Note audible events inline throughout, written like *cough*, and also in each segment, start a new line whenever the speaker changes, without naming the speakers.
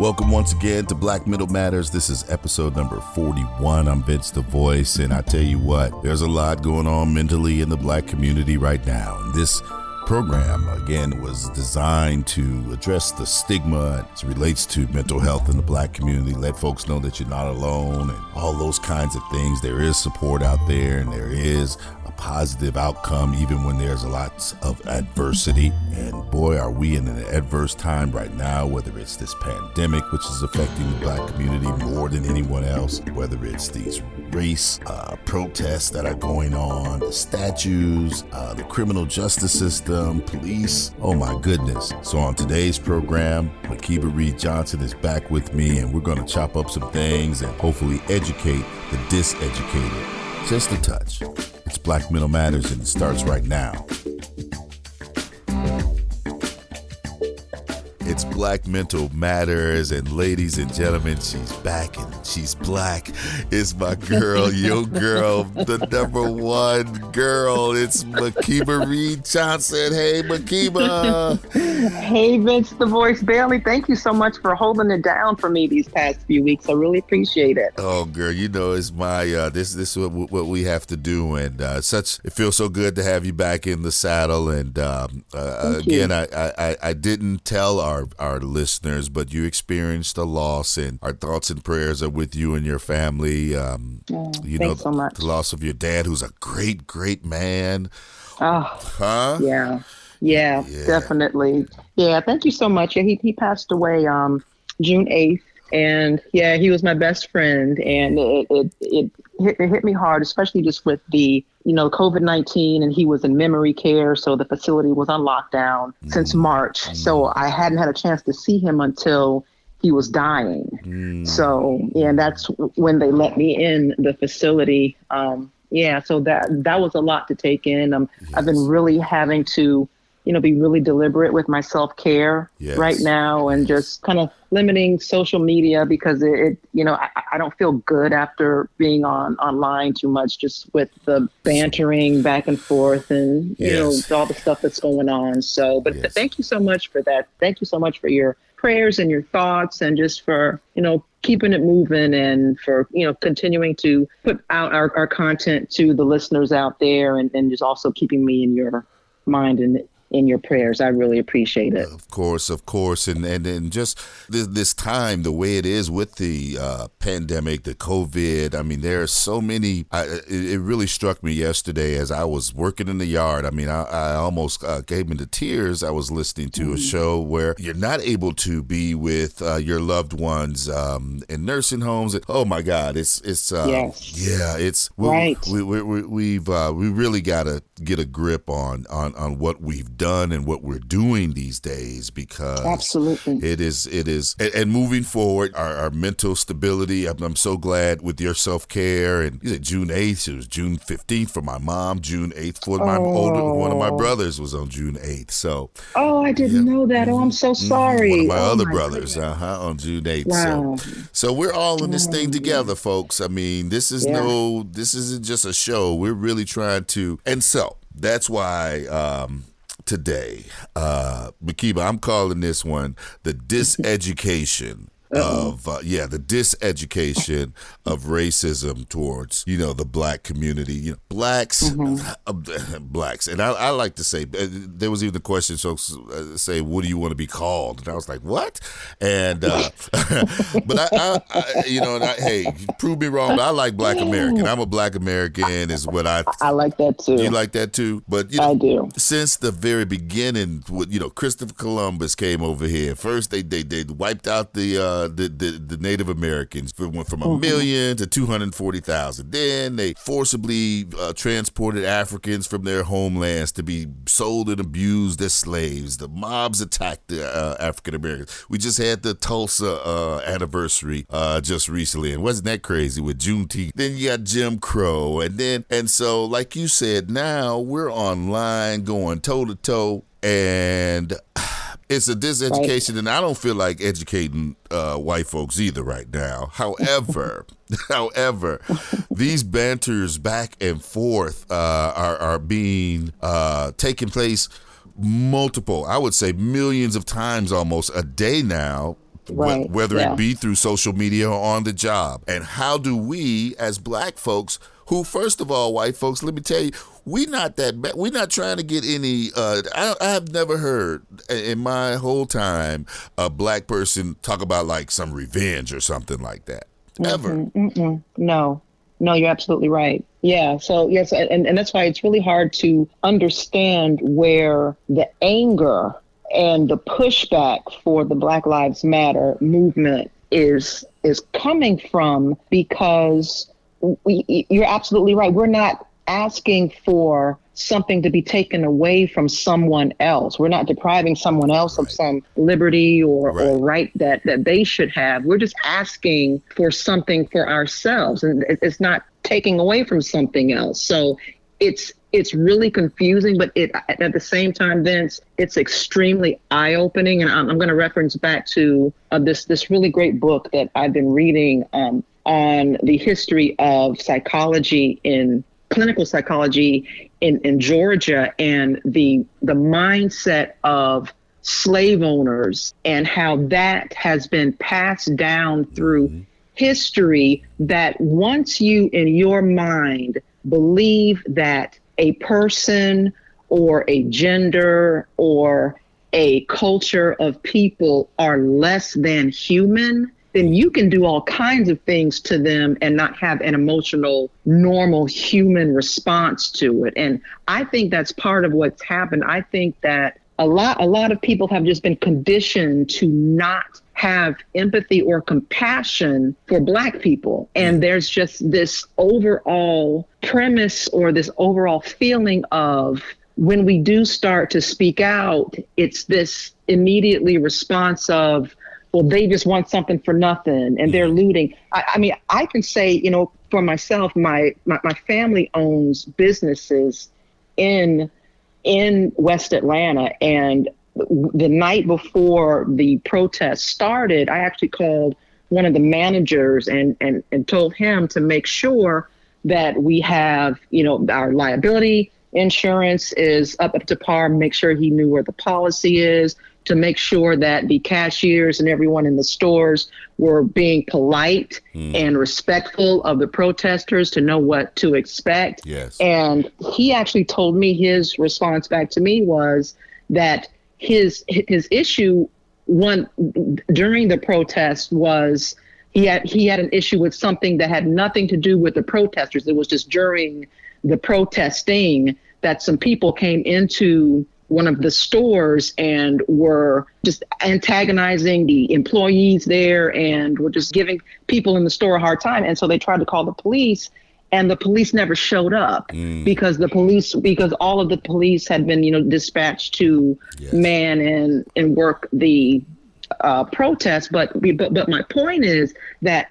Welcome once again to Black Mental Matters. This is episode number 41. I'm Vince the Voice, and I tell you what, there's a lot going on mentally in the black community right now. And this program, again, was designed to address the stigma as it relates to mental health in the black community, let folks know that you're not alone, and all those kinds of things. There is support out there, and there is positive outcome even when there's a lot of adversity. And boy, are we in an adverse time right now, whether it's this pandemic, which is affecting the black community more than anyone else, whether it's these race uh, protests that are going on, the statues, uh, the criminal justice system, police. Oh my goodness. So on today's program, Makiba Reed Johnson is back with me, and we're going to chop up some things and hopefully educate the diseducated just a touch. It's Black Mental Matters and it starts right now. Black Mental Matters, and ladies and gentlemen, she's back and she's black. It's my girl, *laughs* your girl, the number one girl. It's Makiba Reed Johnson. Hey, Makiba.
hey, Vince, the voice Bailey. Thank you so much for holding it down for me these past few weeks. I really appreciate it.
Oh, girl, you know it's my uh, this this is what, what we have to do, and uh, such it feels so good to have you back in the saddle. And um, uh, again, I, I I didn't tell our our, our listeners, but you experienced a loss, and our thoughts and prayers are with you and your family. Um,
oh, you know, so
the, the, loss of your dad, who's a great, great man.
Oh,
huh?
Yeah. Yeah, yeah, definitely. Yeah, thank you so much. Yeah, he, he passed away um, June 8th. And yeah, he was my best friend. And it, it, it, hit, it hit me hard, especially just with the you know, COVID 19 and he was in memory care. So the facility was on lockdown mm. since March. Mm. So I hadn't had a chance to see him until he was dying. Mm. So, yeah, that's when they let me in the facility. Um, yeah, so that that was a lot to take in. Um, yes. I've been really having to you know, be really deliberate with my self care yes. right now and just kind of limiting social media because it, it you know, I, I, don't feel good after being on online too much, just with the bantering back and forth and, you yes. know, all the stuff that's going on. So, but yes. thank you so much for that. Thank you so much for your prayers and your thoughts and just for, you know, keeping it moving and for you know continuing to put out our, our content to the listeners out there and, and just also keeping me in your mind and in your prayers. I really appreciate it.
Of course, of course, and and, and just this, this time, the way it is with the uh, pandemic, the COVID. I mean, there are so many. I, it, it, really struck me yesterday as I was working in the yard. I mean, I, I almost uh, gave me the tears. I was listening to mm-hmm. a show where you're not able to be with uh, your loved ones um, in nursing homes. Oh my God, it's it's uh,
yes.
yeah, it's
we, right.
We, we, we, we've uh, we really got to get a grip on on on what we've done and what we're doing these days because
absolutely
it is it is and, and moving forward our, our mental stability I'm, I'm, so glad with your self-care and you said June 8th it was June 15th for my mom June 8th for my oh. older one of my brothers was on June 8th so
oh I didn't yeah. know that oh I'm so sorry
mm-hmm. one of my
oh,
other
my
brothers uh-huh on June 8th
wow.
so so we're all in this thing oh. together folks I mean this is yeah. no this isn't just a show we're really trying to and so that's why um, today, uh, Makiba, I'm calling this one the *laughs* diseducation of uh, yeah the diseducation of racism towards you know the black community. You know blacks mm-hmm. uh, blacks. And I, I, like to say uh, there was even the question so uh, say what do you want to be called? And I was like what? And uh, *laughs* but I, I, I, you know and I, hey prove me wrong but I like black American. I'm a black American is what I
I like that too.
You like that too? But you know,
I do.
since the very beginning you know Christopher Columbus came over here first they they, they wiped out the uh, the, the, the Native Americans. It went from a mm-hmm. million to 240,000. Then they forcibly uh, transported Africans from their homelands to be sold and abused as slaves. The mobs attacked the uh, African Americans. We just had the Tulsa uh, anniversary uh, just recently, and wasn't that crazy with Juneteenth? Then you got Jim Crow, and then and so like you said, now we're online going toe to toe and it's a diseducation, right. and I don't feel like educating uh, white folks either right now. However, *laughs* however, these banters back and forth uh, are are being uh, taking place multiple, I would say millions of times almost a day now. Right. Wh- whether yeah. it be through social media or on the job. And how do we, as black folks, who, first of all, white folks, let me tell you, we not that bad. We're not trying to get any. Uh, I, I have never heard in my whole time a black person talk about like some revenge or something like that. Ever?
Mm-hmm, mm-mm. No, no, you're absolutely right. Yeah. So yes, and, and that's why it's really hard to understand where the anger and the pushback for the Black Lives Matter movement is is coming from because we, you're absolutely right. We're not asking for something to be taken away from someone else. We're not depriving someone else right. of some liberty or, right. or right that, that they should have. We're just asking for something for ourselves. And it's not taking away from something else. So it's it's really confusing, but it at the same time, Vince, it's extremely eye opening. And I'm, I'm going to reference back to uh, this this really great book that I've been reading um, on the history of psychology in clinical psychology in, in Georgia and the the mindset of slave owners and how that has been passed down through mm-hmm. history that once you in your mind believe that a person or a gender or a culture of people are less than human then you can do all kinds of things to them and not have an emotional, normal human response to it. And I think that's part of what's happened. I think that a lot, a lot of people have just been conditioned to not have empathy or compassion for black people. And there's just this overall premise or this overall feeling of when we do start to speak out, it's this immediately response of, well, they just want something for nothing and they're looting. I, I mean, I can say, you know, for myself, my, my, my family owns businesses in in West Atlanta, and the night before the protest started, I actually called one of the managers and, and, and told him to make sure that we have, you know, our liability insurance is up, up to par, make sure he knew where the policy is, to make sure that the cashiers and everyone in the stores were being polite mm. and respectful of the protesters to know what to expect.
Yes.
And he actually told me his response back to me was that his his issue one during the protest was he had he had an issue with something that had nothing to do with the protesters. It was just during the protesting that some people came into one of the stores and were just antagonizing the employees there and were just giving people in the store a hard time. And so they tried to call the police and the police never showed up mm. because the police because all of the police had been you know dispatched to yes. man and and work the uh, protest but but but my point is that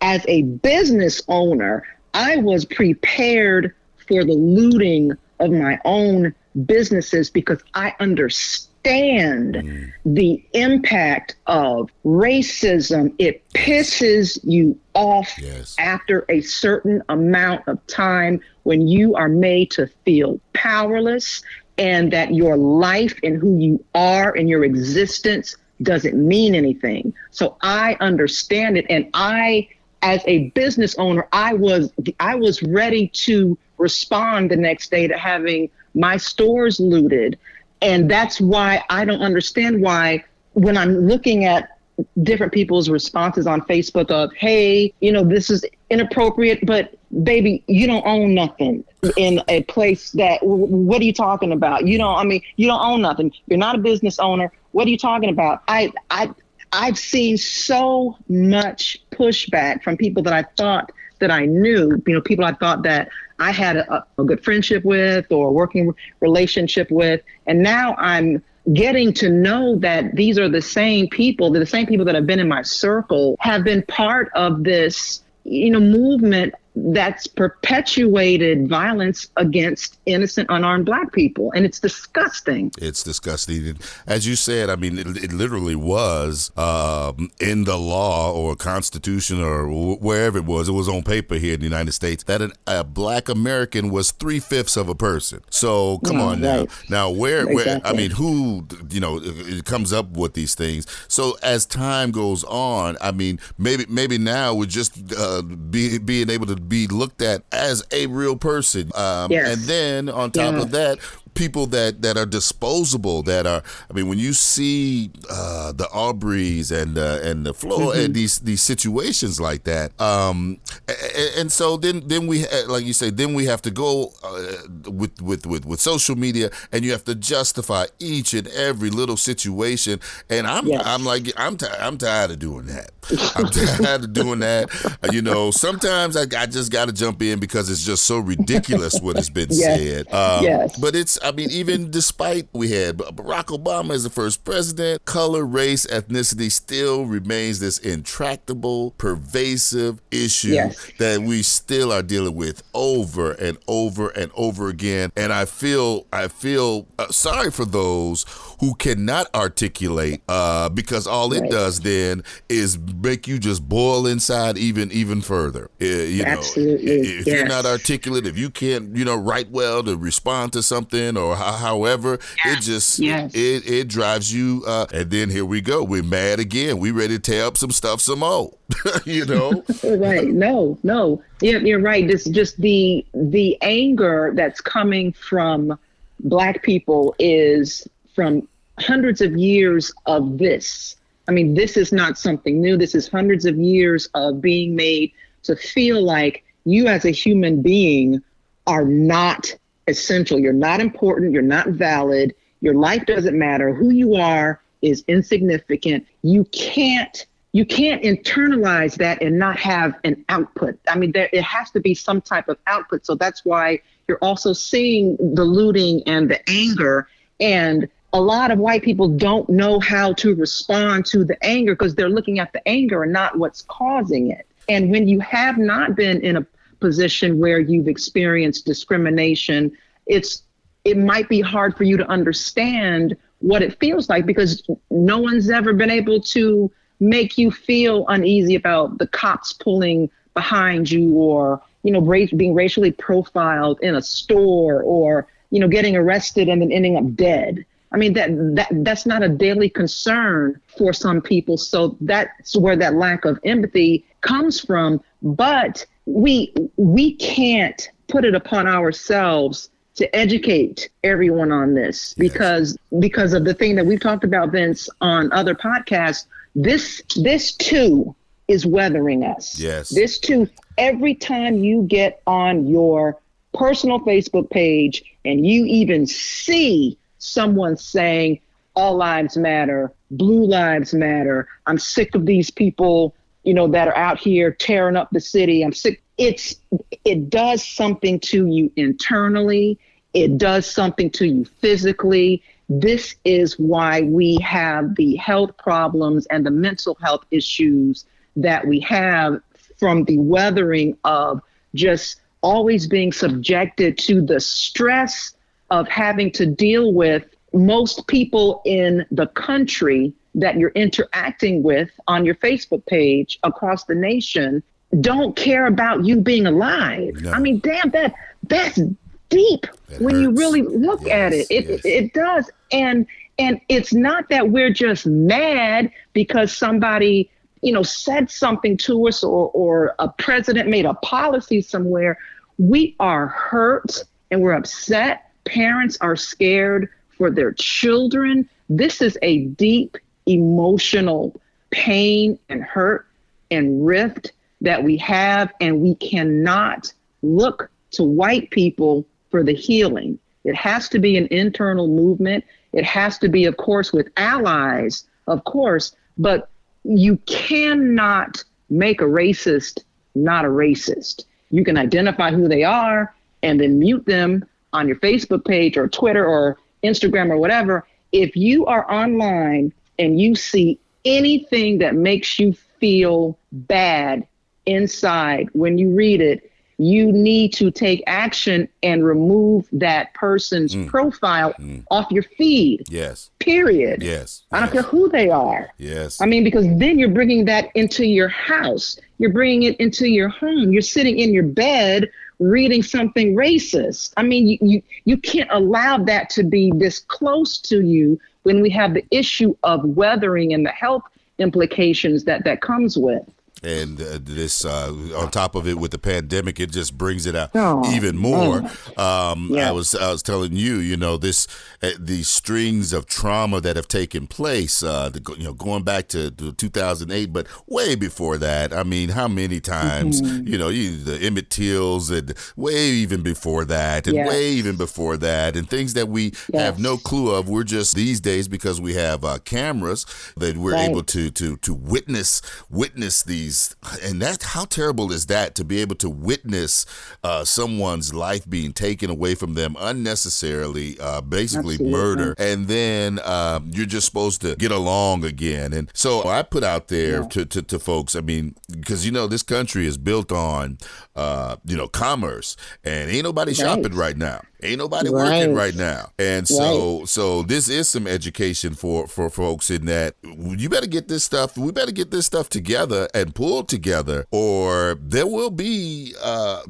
as a business owner i was prepared for the looting of my own businesses because I understand mm. the impact of racism. It pisses you off yes. after a certain amount of time when you are made to feel powerless and that your life and who you are and your existence doesn't mean anything. So I understand it and I as a business owner, I was I was ready to respond the next day to having my stores looted. And that's why I don't understand why when I'm looking at different people's responses on Facebook of, hey, you know, this is inappropriate, but baby, you don't own nothing in a place that, what are you talking about? You don't, I mean, you don't own nothing. You're not a business owner. What are you talking about? I, I, I've seen so much pushback from people that I thought that I knew, you know, people I thought that I had a, a good friendship with or a working relationship with. And now I'm getting to know that these are the same people, the same people that have been in my circle have been part of this, you know, movement that's perpetuated violence against innocent unarmed black people. And it's disgusting.
It's disgusting. As you said i mean it, it literally was um, in the law or constitution or wherever it was. It was on paper here in the united states that an, a black american was three-fifths of a person. So come yeah, on now. right. now where, exactly. where i mean who you know it comes up with these things. So as time goes on i mean maybe maybe now we're just uh, be, being able to be looked at as a real person. Um, yes. And then on top yeah. of that, people that that are disposable that are I mean when you see uh, the Arberys and uh, and the floor mm-hmm. and these these situations like that um and, and, so then then we like you say then we have to go uh, with, with with with social media and you have to justify each and every little situation and I'm yes. I'm like I'm t- I'm tired of doing that I'm *laughs* tired of doing that you know sometimes I, I just got to jump in because it's just so ridiculous what has been yes. said um, yes. but it's I mean, even despite we had Barack Obama as the first president, color, race, ethnicity still remains this intractable, pervasive issue yes. that we still are dealing with over and over and over again. And I feel, I feel uh, sorry for those who cannot articulate uh, because all it right. does then is make you just boil inside even even further. Uh, you
Absolutely.
know, if yes. you're not articulate, if you can't, you know, write well to respond to something or however, yes. it just yes. it, it drives you. Uh, and then here we go. We're mad again. We ready to tear up some stuff some more. *laughs* you know. *laughs*
right. No. No. Yeah, you're right. This just the the anger that's coming from black people is from hundreds of years of this. I mean, this is not something new. This is hundreds of years of being made to feel like you as a human being are not essential. You're not important. You're not valid. Your life doesn't matter. Who you are is insignificant. You can't you can't internalize that and not have an output. I mean, there it has to be some type of output. So that's why you're also seeing the looting and the anger and a lot of white people don't know how to respond to the anger because they're looking at the anger and not what's causing it. And when you have not been in a position where you've experienced discrimination, it's it might be hard for you to understand what it feels like because no one's ever been able to make you feel uneasy about the cops pulling behind you or you know being racially profiled in a store or you know getting arrested and then ending up dead I mean that that that's not a daily concern for some people. So that's where that lack of empathy comes from. But we we can't put it upon ourselves to educate everyone on this because because of the thing that we've talked about Vince on other podcasts. This this too is weathering us.
Yes.
This too. Every time you get on your personal Facebook page and you even see someone saying all lives matter, blue lives matter. I'm sick of these people, you know, that are out here tearing up the city. I'm sick. It's it does something to you internally. It does something to you physically. This is why we have the health problems and the mental health issues that we have from the weathering of just always being subjected to the stress of having to deal with most people in the country that you're interacting with on your Facebook page across the nation don't care about you being alive. No. I mean, damn that that's deep it when hurts. you really look yes, at it. It, yes. it does. And and it's not that we're just mad because somebody, you know, said something to us or or a president made a policy somewhere. We are hurt and we're upset Parents are scared for their children. This is a deep emotional pain and hurt and rift that we have, and we cannot look to white people for the healing. It has to be an internal movement. It has to be, of course, with allies, of course, but you cannot make a racist not a racist. You can identify who they are and then mute them on your Facebook page or Twitter or Instagram or whatever. If you are online and you see anything that makes you feel bad inside when you read it, you need to take action and remove that person's mm. profile mm. off your feed.
Yes.
Period.
Yes.
I
don't
yes. care who they are.
Yes.
I mean, because then you're bringing that into your house. You're bringing it into your home. You're sitting in your bed reading something racist. I mean, you, you, you can't allow that to be this close to you when we have the issue of weathering and the health implications that that comes with
and uh, this uh, on top of it with the pandemic it just brings it out oh, even more um, yeah. i was i was telling you you know this uh, these strings of trauma that have taken place uh, the, you know going back to, to, 2008 but way before that i mean how many times mm-hmm. you know you, the emmett tills and way even before that and yes. way even before that and things that we yes. have no clue of we're just these days because we have uh, cameras that we're right. able to to to witness witness these these, and that how terrible is that to be able to witness uh, someone's life being taken away from them unnecessarily, uh, basically Absolutely. murder, and then uh, you're just supposed to get along again. And so I put out there yeah. to, to, to folks, I mean, because you know this country is built on uh, you know commerce, and ain't nobody right. shopping right now. Ain't nobody right. working right now. And so right. so this is some education for for folks in that you better get this stuff we better get this stuff together and pull together or there will be uh,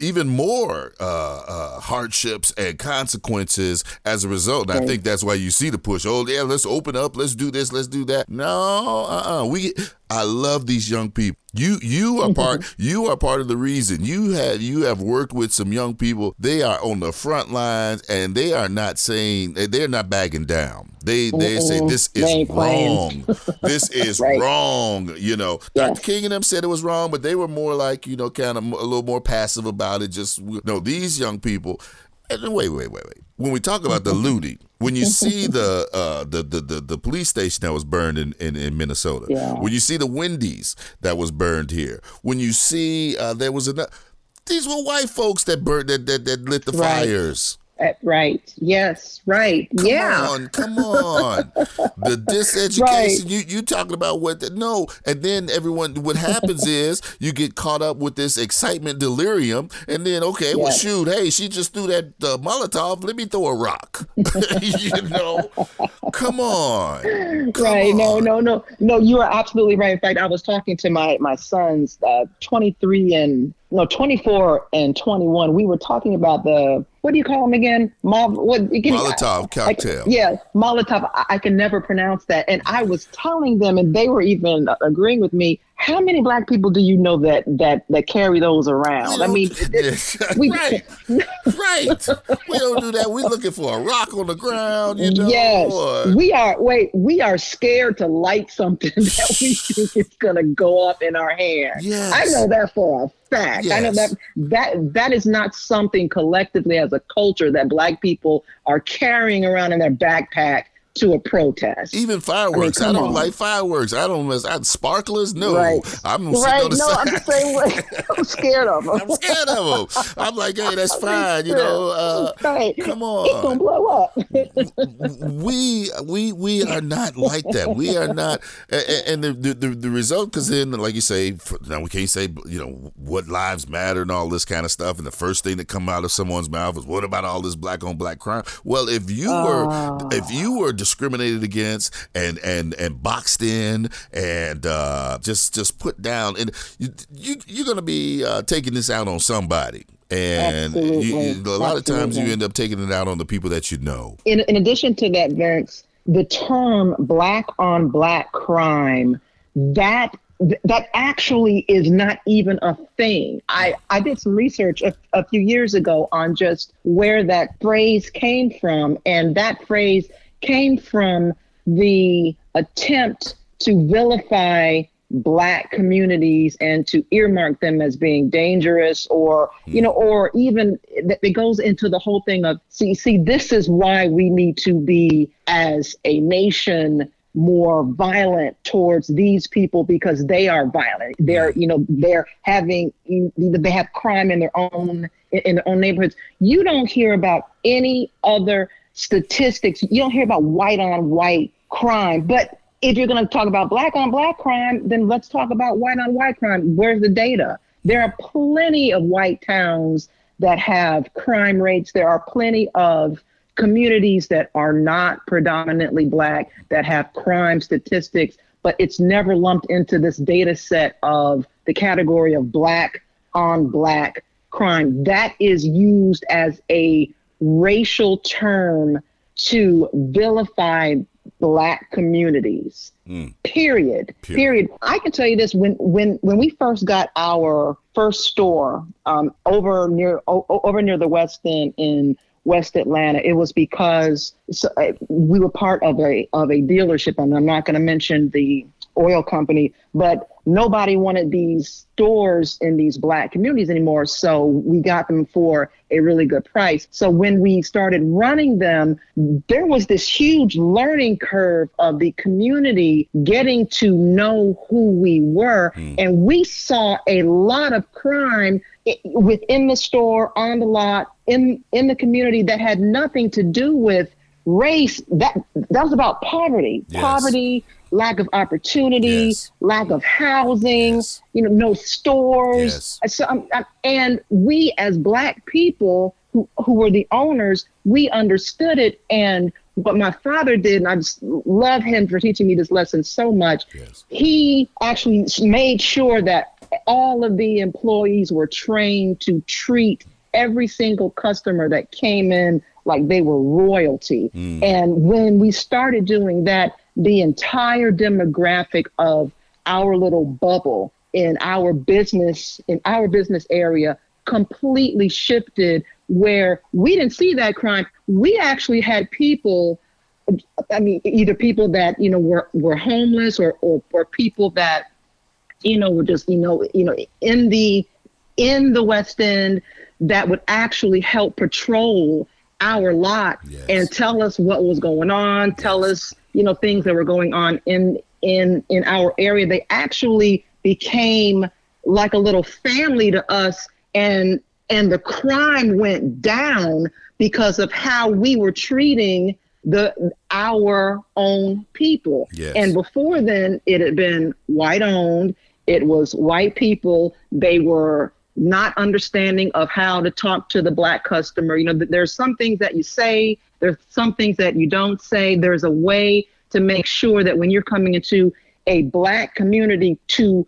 even more uh, uh, hardships and consequences as a result. And I think that's why you see the push. Oh yeah, let's open up, let's do this, let's do that. No, uh-uh. We I love these young people. You you are part you are part of the reason. You had you have worked with some young people. They are on the front lines and they are not saying they're not bagging down. They they say this is wrong. this *laughs* is right. wrong. You know, yes. Dr. King and them said it was wrong, but they were more like you know kind of a little more passive about it. Just no, these young people. Wait, wait, wait, wait. When we talk about the *laughs* looting, when you see the, uh, the, the the the police station that was burned in in, in Minnesota, yeah. when you see the Wendy's that was burned here, when you see uh, there was another, these were white folks that burned that that, that lit the right. fires.
Uh, right. Yes. Right.
Come
yeah.
on. Come on. the *laughs* diseducation. Right. You you talking about what? The, no. And then everyone. What happens *laughs* is you get caught up with this excitement delirium, and then okay, yes. well shoot, hey, she just threw that uh, Molotov. Let me throw a rock. *laughs* you know. Come on.
Come right. On. No. No. No. No. You are absolutely right. In fact, I was talking to my my sons, uh, 23 and no 24 and 21. We were talking about the what do you call them again? Mol- what,
Molotov cocktail.
I, yeah, Molotov. I, I, can never pronounce that. And I was telling them, and they were even agreeing with me. How many black people do you know that that that carry those around? I mean,
we, *laughs* right, right. We don't do that. We're looking for a rock on the ground. You know.
Yes, or... we are. Wait, we are scared to light something *laughs* that we think is gonna go off in our hand.
Yes,
I know that for a fact. Yes. I know that that that is not something collectively as a culture that black people are carrying around in their backpack to a protest.
Even fireworks. I, mean, I don't on. like fireworks. I don't I, sparklers. No,
right.
I'm
right. No, side. I'm the same way. I'm scared of them.
I'm scared of them. I'm like, hey, that's *laughs* fine. You know, uh, right. come on.
It's gonna blow up.
we we we are not like that. We are not. And the the, the result, because then, like you say, now we can't say you know what lives matter and all this kind of stuff. And the first thing that come out of someone's mouth is, what about all this black on black crime? Well, if you were uh, if you were discriminated against and and and boxed in and uh, just just put down. And you, you you're gonna be uh, taking this out on somebody. And you, you, a lot Absolutely. of times you end up taking it out on the people that you know.
In, in addition to that, Vince, the term black on black crime, that that actually is not even a thing. I, I did some research a, a few years ago on just where that phrase came from, and that phrase came from the attempt to vilify black communities and to earmark them as being dangerous or you know or even it goes into the whole thing of see see this is why we need to be as a nation more violent towards these people because they are violent. They're, you know, they're having, they have crime in their own in their own neighborhoods. You don't hear about any other statistics. You don't hear about white on white crime. But if you're going to talk about black on black crime, then let's talk about white on white crime. Where's the data? There are plenty of white towns that have crime rates. There are plenty of communities that are not predominantly black that have crime statistics, but it's never lumped into this data set of the category of black on black crime. That is used as a racial term to vilify black communities. Mm. Period. Period. Period. I can tell you this: when when when we first got our first store um, over near o- over near the West End in West Atlanta, it was because so, uh, we were part of a of a dealership, and I'm not going to mention the oil company, but nobody wanted these stores in these black communities anymore. So we got them for a really good price. So when we started running them, there was this huge learning curve of the community getting to know who we were. Mm. And we saw a lot of crime within the store, on the lot, in in the community that had nothing to do with race that that was about poverty yes. poverty lack of opportunity yes. lack of housing yes. you know no stores so um, um, and we as black people who, who were the owners we understood it and what my father did and i just love him for teaching me this lesson so much he actually made sure that all of the employees were trained to treat every single customer that came in like they were royalty. Mm. And when we started doing that, the entire demographic of our little bubble in our business, in our business area, completely shifted where we didn't see that crime. We actually had people, I mean, either people that, you know, were, were homeless or, or, or people that, you know, were just, you know, you know, in the in the West End that would actually help patrol our lot yes. and tell us what was going on, tell us, you know, things that were going on in in in our area. They actually became like a little family to us and and the crime went down because of how we were treating the our own people. Yes. And before then it had been white owned. It was white people. They were not understanding of how to talk to the black customer. You know, there's some things that you say, there's some things that you don't say. There's a way to make sure that when you're coming into a black community to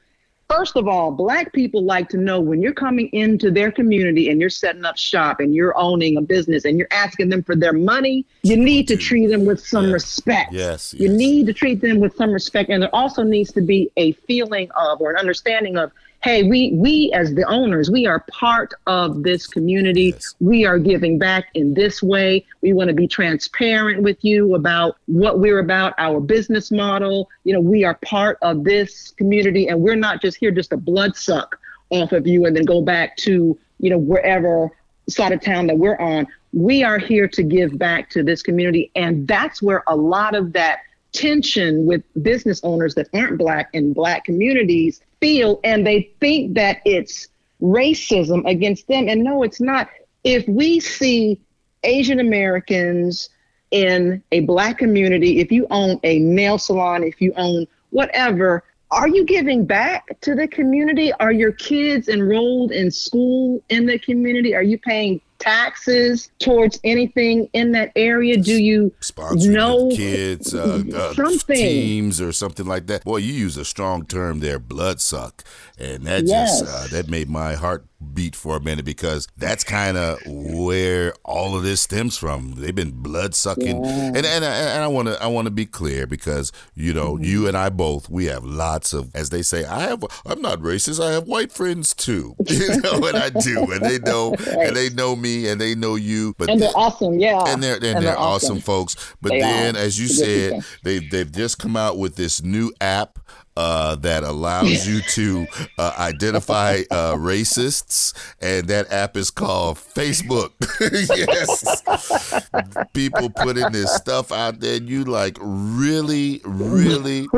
First of all, black people like to know when you're coming into their community and you're setting up shop and you're owning a business and you're asking them for their money, you need to treat them with some respect.
Yes,
yes. You need to treat them with some respect. And there also needs to be a feeling of or an understanding of hey, we we as the owners, we are part of this community. Yes. We are giving back in this way. We want to be transparent with you about what we're about, our business model. You know, we are part of this community and we're not just here just to blood suck off of you and then go back to, you know, wherever side of town that we're on. We are here to give back to this community. And that's where a lot of that tension with business owners that aren't black in black communities feel and they think that it's racism against them. And no it's not. If we see asian americans in a black community if you own a nail salon if you own whatever are you giving back to the community? Are your kids enrolled in school in the community? Are you paying taxes towards anything in that area? Do you
Sponsor
know
kids, uh, *laughs* uh, something. teams, or something like that? Boy, you use a strong term there, blood suck, and that yes. just uh, that made my heart beat for a minute because that's kind of where all of this stems from. They've been blood sucking, yeah. and and, and I want to I want to be clear because you know mm-hmm. you and I both we have lots of as they say I have I'm not racist I have white friends too *laughs* you know and I do and they know *laughs* right. and they know me and they know you
but and they're awesome yeah
and they're and, and they're, they're awesome. awesome. folks but they then are. as you said they they've just come out with this new app uh, that allows you to uh, identify uh, racists, and that app is called Facebook. *laughs* yes, people putting this stuff out there. And you like really, really, *laughs*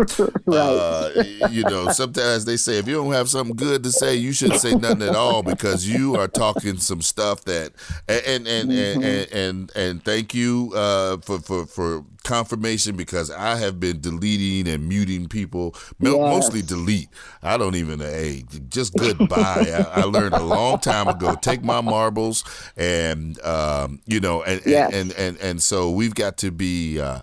uh, you know. Sometimes they say if you don't have something good to say, you shouldn't say nothing at all because you are talking some stuff that. And and and mm-hmm. and, and, and, and, thank you uh, for for for confirmation because I have been deleting and muting people, yes. mostly delete. I don't even, hey, just goodbye. I, I, learned a long time ago. Take my marbles, and um, you know, and, yes. and, and and and so we've got to be. Uh,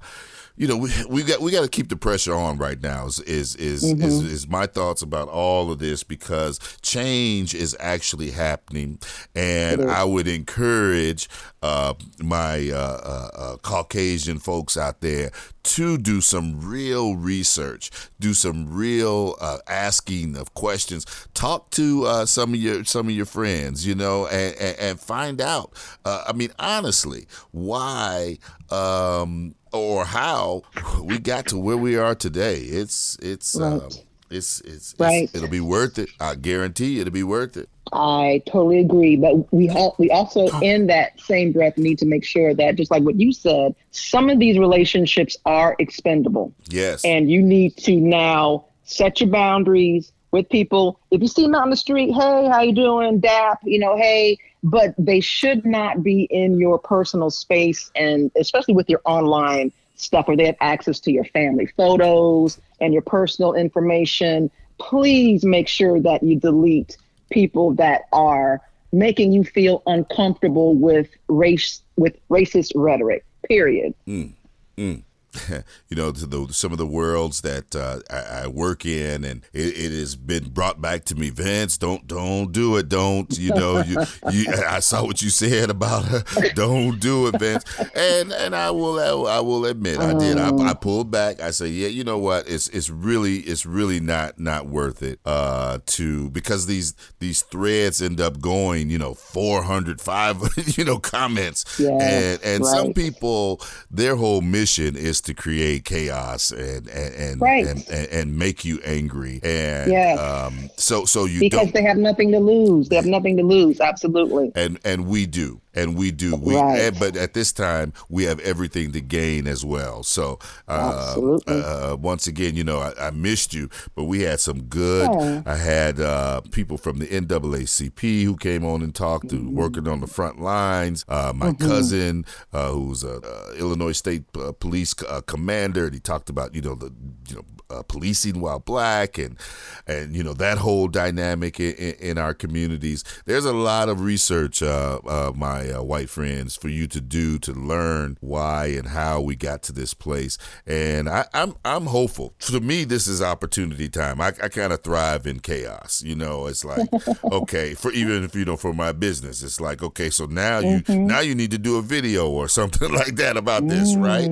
you know, we we got we got to keep the pressure on right now. Is is is, mm-hmm. is is my thoughts about all of this because change is actually happening, and I would encourage uh, my uh, uh, uh, Caucasian folks out there to do some real research, do some real uh, asking of questions. Talk to uh, some of your some of your friends, you know, and, and, and find out. I mean, honestly, why. Um, or how we got to where we are today. It's it's right. um, it's, it's, right. It's, it'll be worth it. I guarantee it'll be worth it.
I totally agree, but we we also in that same breath need to make sure that just like what you said, some of these relationships are expendable.
Yes,
and you need to now set your boundaries with people. If you see them out on the street, hey, how you doing, Dap? You know, hey, but they should not be in your personal space and especially with your online stuff where they have access to your family photos and your personal information. Please make sure that you delete people that are making you feel uncomfortable with race with racist rhetoric. Period.
Mm, mm. *laughs* you know, to the, some of the worlds that uh, I, I, work in, and it, it, has been brought back to me. Vince, don't don't do it. Don't you know? You, you *laughs* I saw what you said about her. *laughs* Don't do it, Vince. And and I will I will admit I did. I, I pulled back. I said, yeah, you know what? It's it's really it's really not not worth it. Uh, to because these these threads end up going, you know, 400, 500, you know, comments, yeah, and and right. some people their whole mission is to create chaos and and and, right. and, and, and, make you angry. And yes. um, so so you
because they have nothing to lose. They have nothing to lose. Absolutely.
And and we do and we do. We, right. but at this time, we have everything to gain as well. So, uh, uh, once again, you know, I, I, missed you, but we had some good. Yeah. I had uh, people from the NAACP who came on and talked, mm-hmm. working on the front lines. Uh, my mm-hmm. cousin, uh, who's a Illinois State uh, Police commander, and he talked about you know the you know uh, policing while black and and you know that whole dynamic in, in our communities. There's a lot of research, uh, uh, my uh, white friends, for you to do to learn why and how we got to this place. And I, am I'm, I'm hopeful. To me, this is opportunity time. I, I kind of thrive in chaos. You know, it's like *laughs* okay, for even if you know for my business, it's like okay, so now mm-hmm. you now you need to do a video or something *laughs* like that about this, mm, right?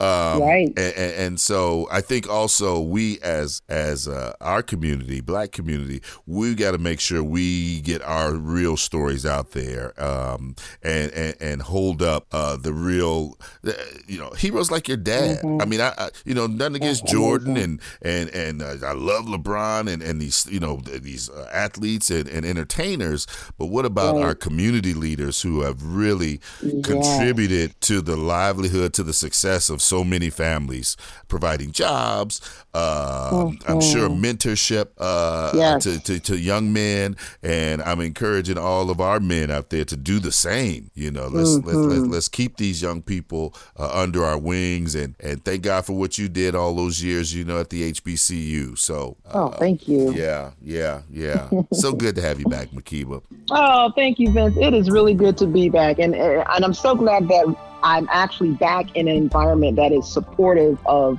Um, right. And, and, and so I think also we as as uh, our community, black community, we got to make sure we get our real stories out there um, and, and, and hold up uh, the real, you know, heroes like your dad. Mm-hmm. I mean, I, I, you know nothing against Jordan and and and uh, I love LeBron and and these you know these uh, athletes and, and entertainers, but what about right. our community leaders who have really yeah. contributed to the livelihood, to the success of so many families, providing jobs, uh, mm-hmm. I'm sure mentorship uh, yes. to, to, to, young men, and I'm encouraging all of our men out there to do the same. You know, let's mm-hmm. let's, let, us keep these young people uh, under our wings, and and thank God for what you did all those years. You know, at the HBCU. So,
oh, thank you.
Yeah, yeah, yeah. *laughs* so good to have you back, Makiba.
Oh, thank you, Vince. It is really good to be back, and and I'm so glad that I'm actually back in an environment that is supportive of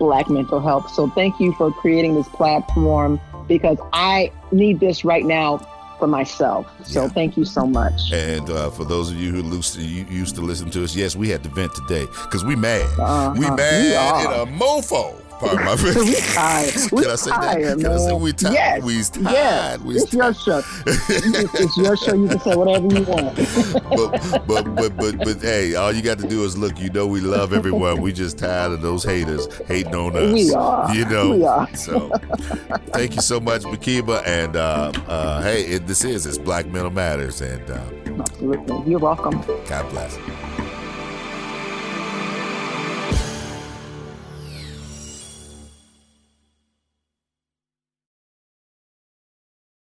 Black mental health. So thank you for creating this platform because I need this right now for myself. So yeah. thank you so much.
And uh, for those of you who used to listen to us, yes, we had to vent today because we mad. Uh-huh. We mad we in a mofo. Pardon my French.
we tired. *laughs* We
Can I say tired, that? Can man. I say we tired? Yes. We tired. Yes. We
it's tired. your show. it's your show. You can say whatever you want. *laughs*
but, but but but but hey, all you got to do is look. You know we love everyone. We just tired of those haters hating on us.
We are.
You know.
We are.
So thank you so much, Makiba. And uh, uh, hey, it, this is it's Black Mental Matters. And uh,
absolutely, you're welcome.
God bless.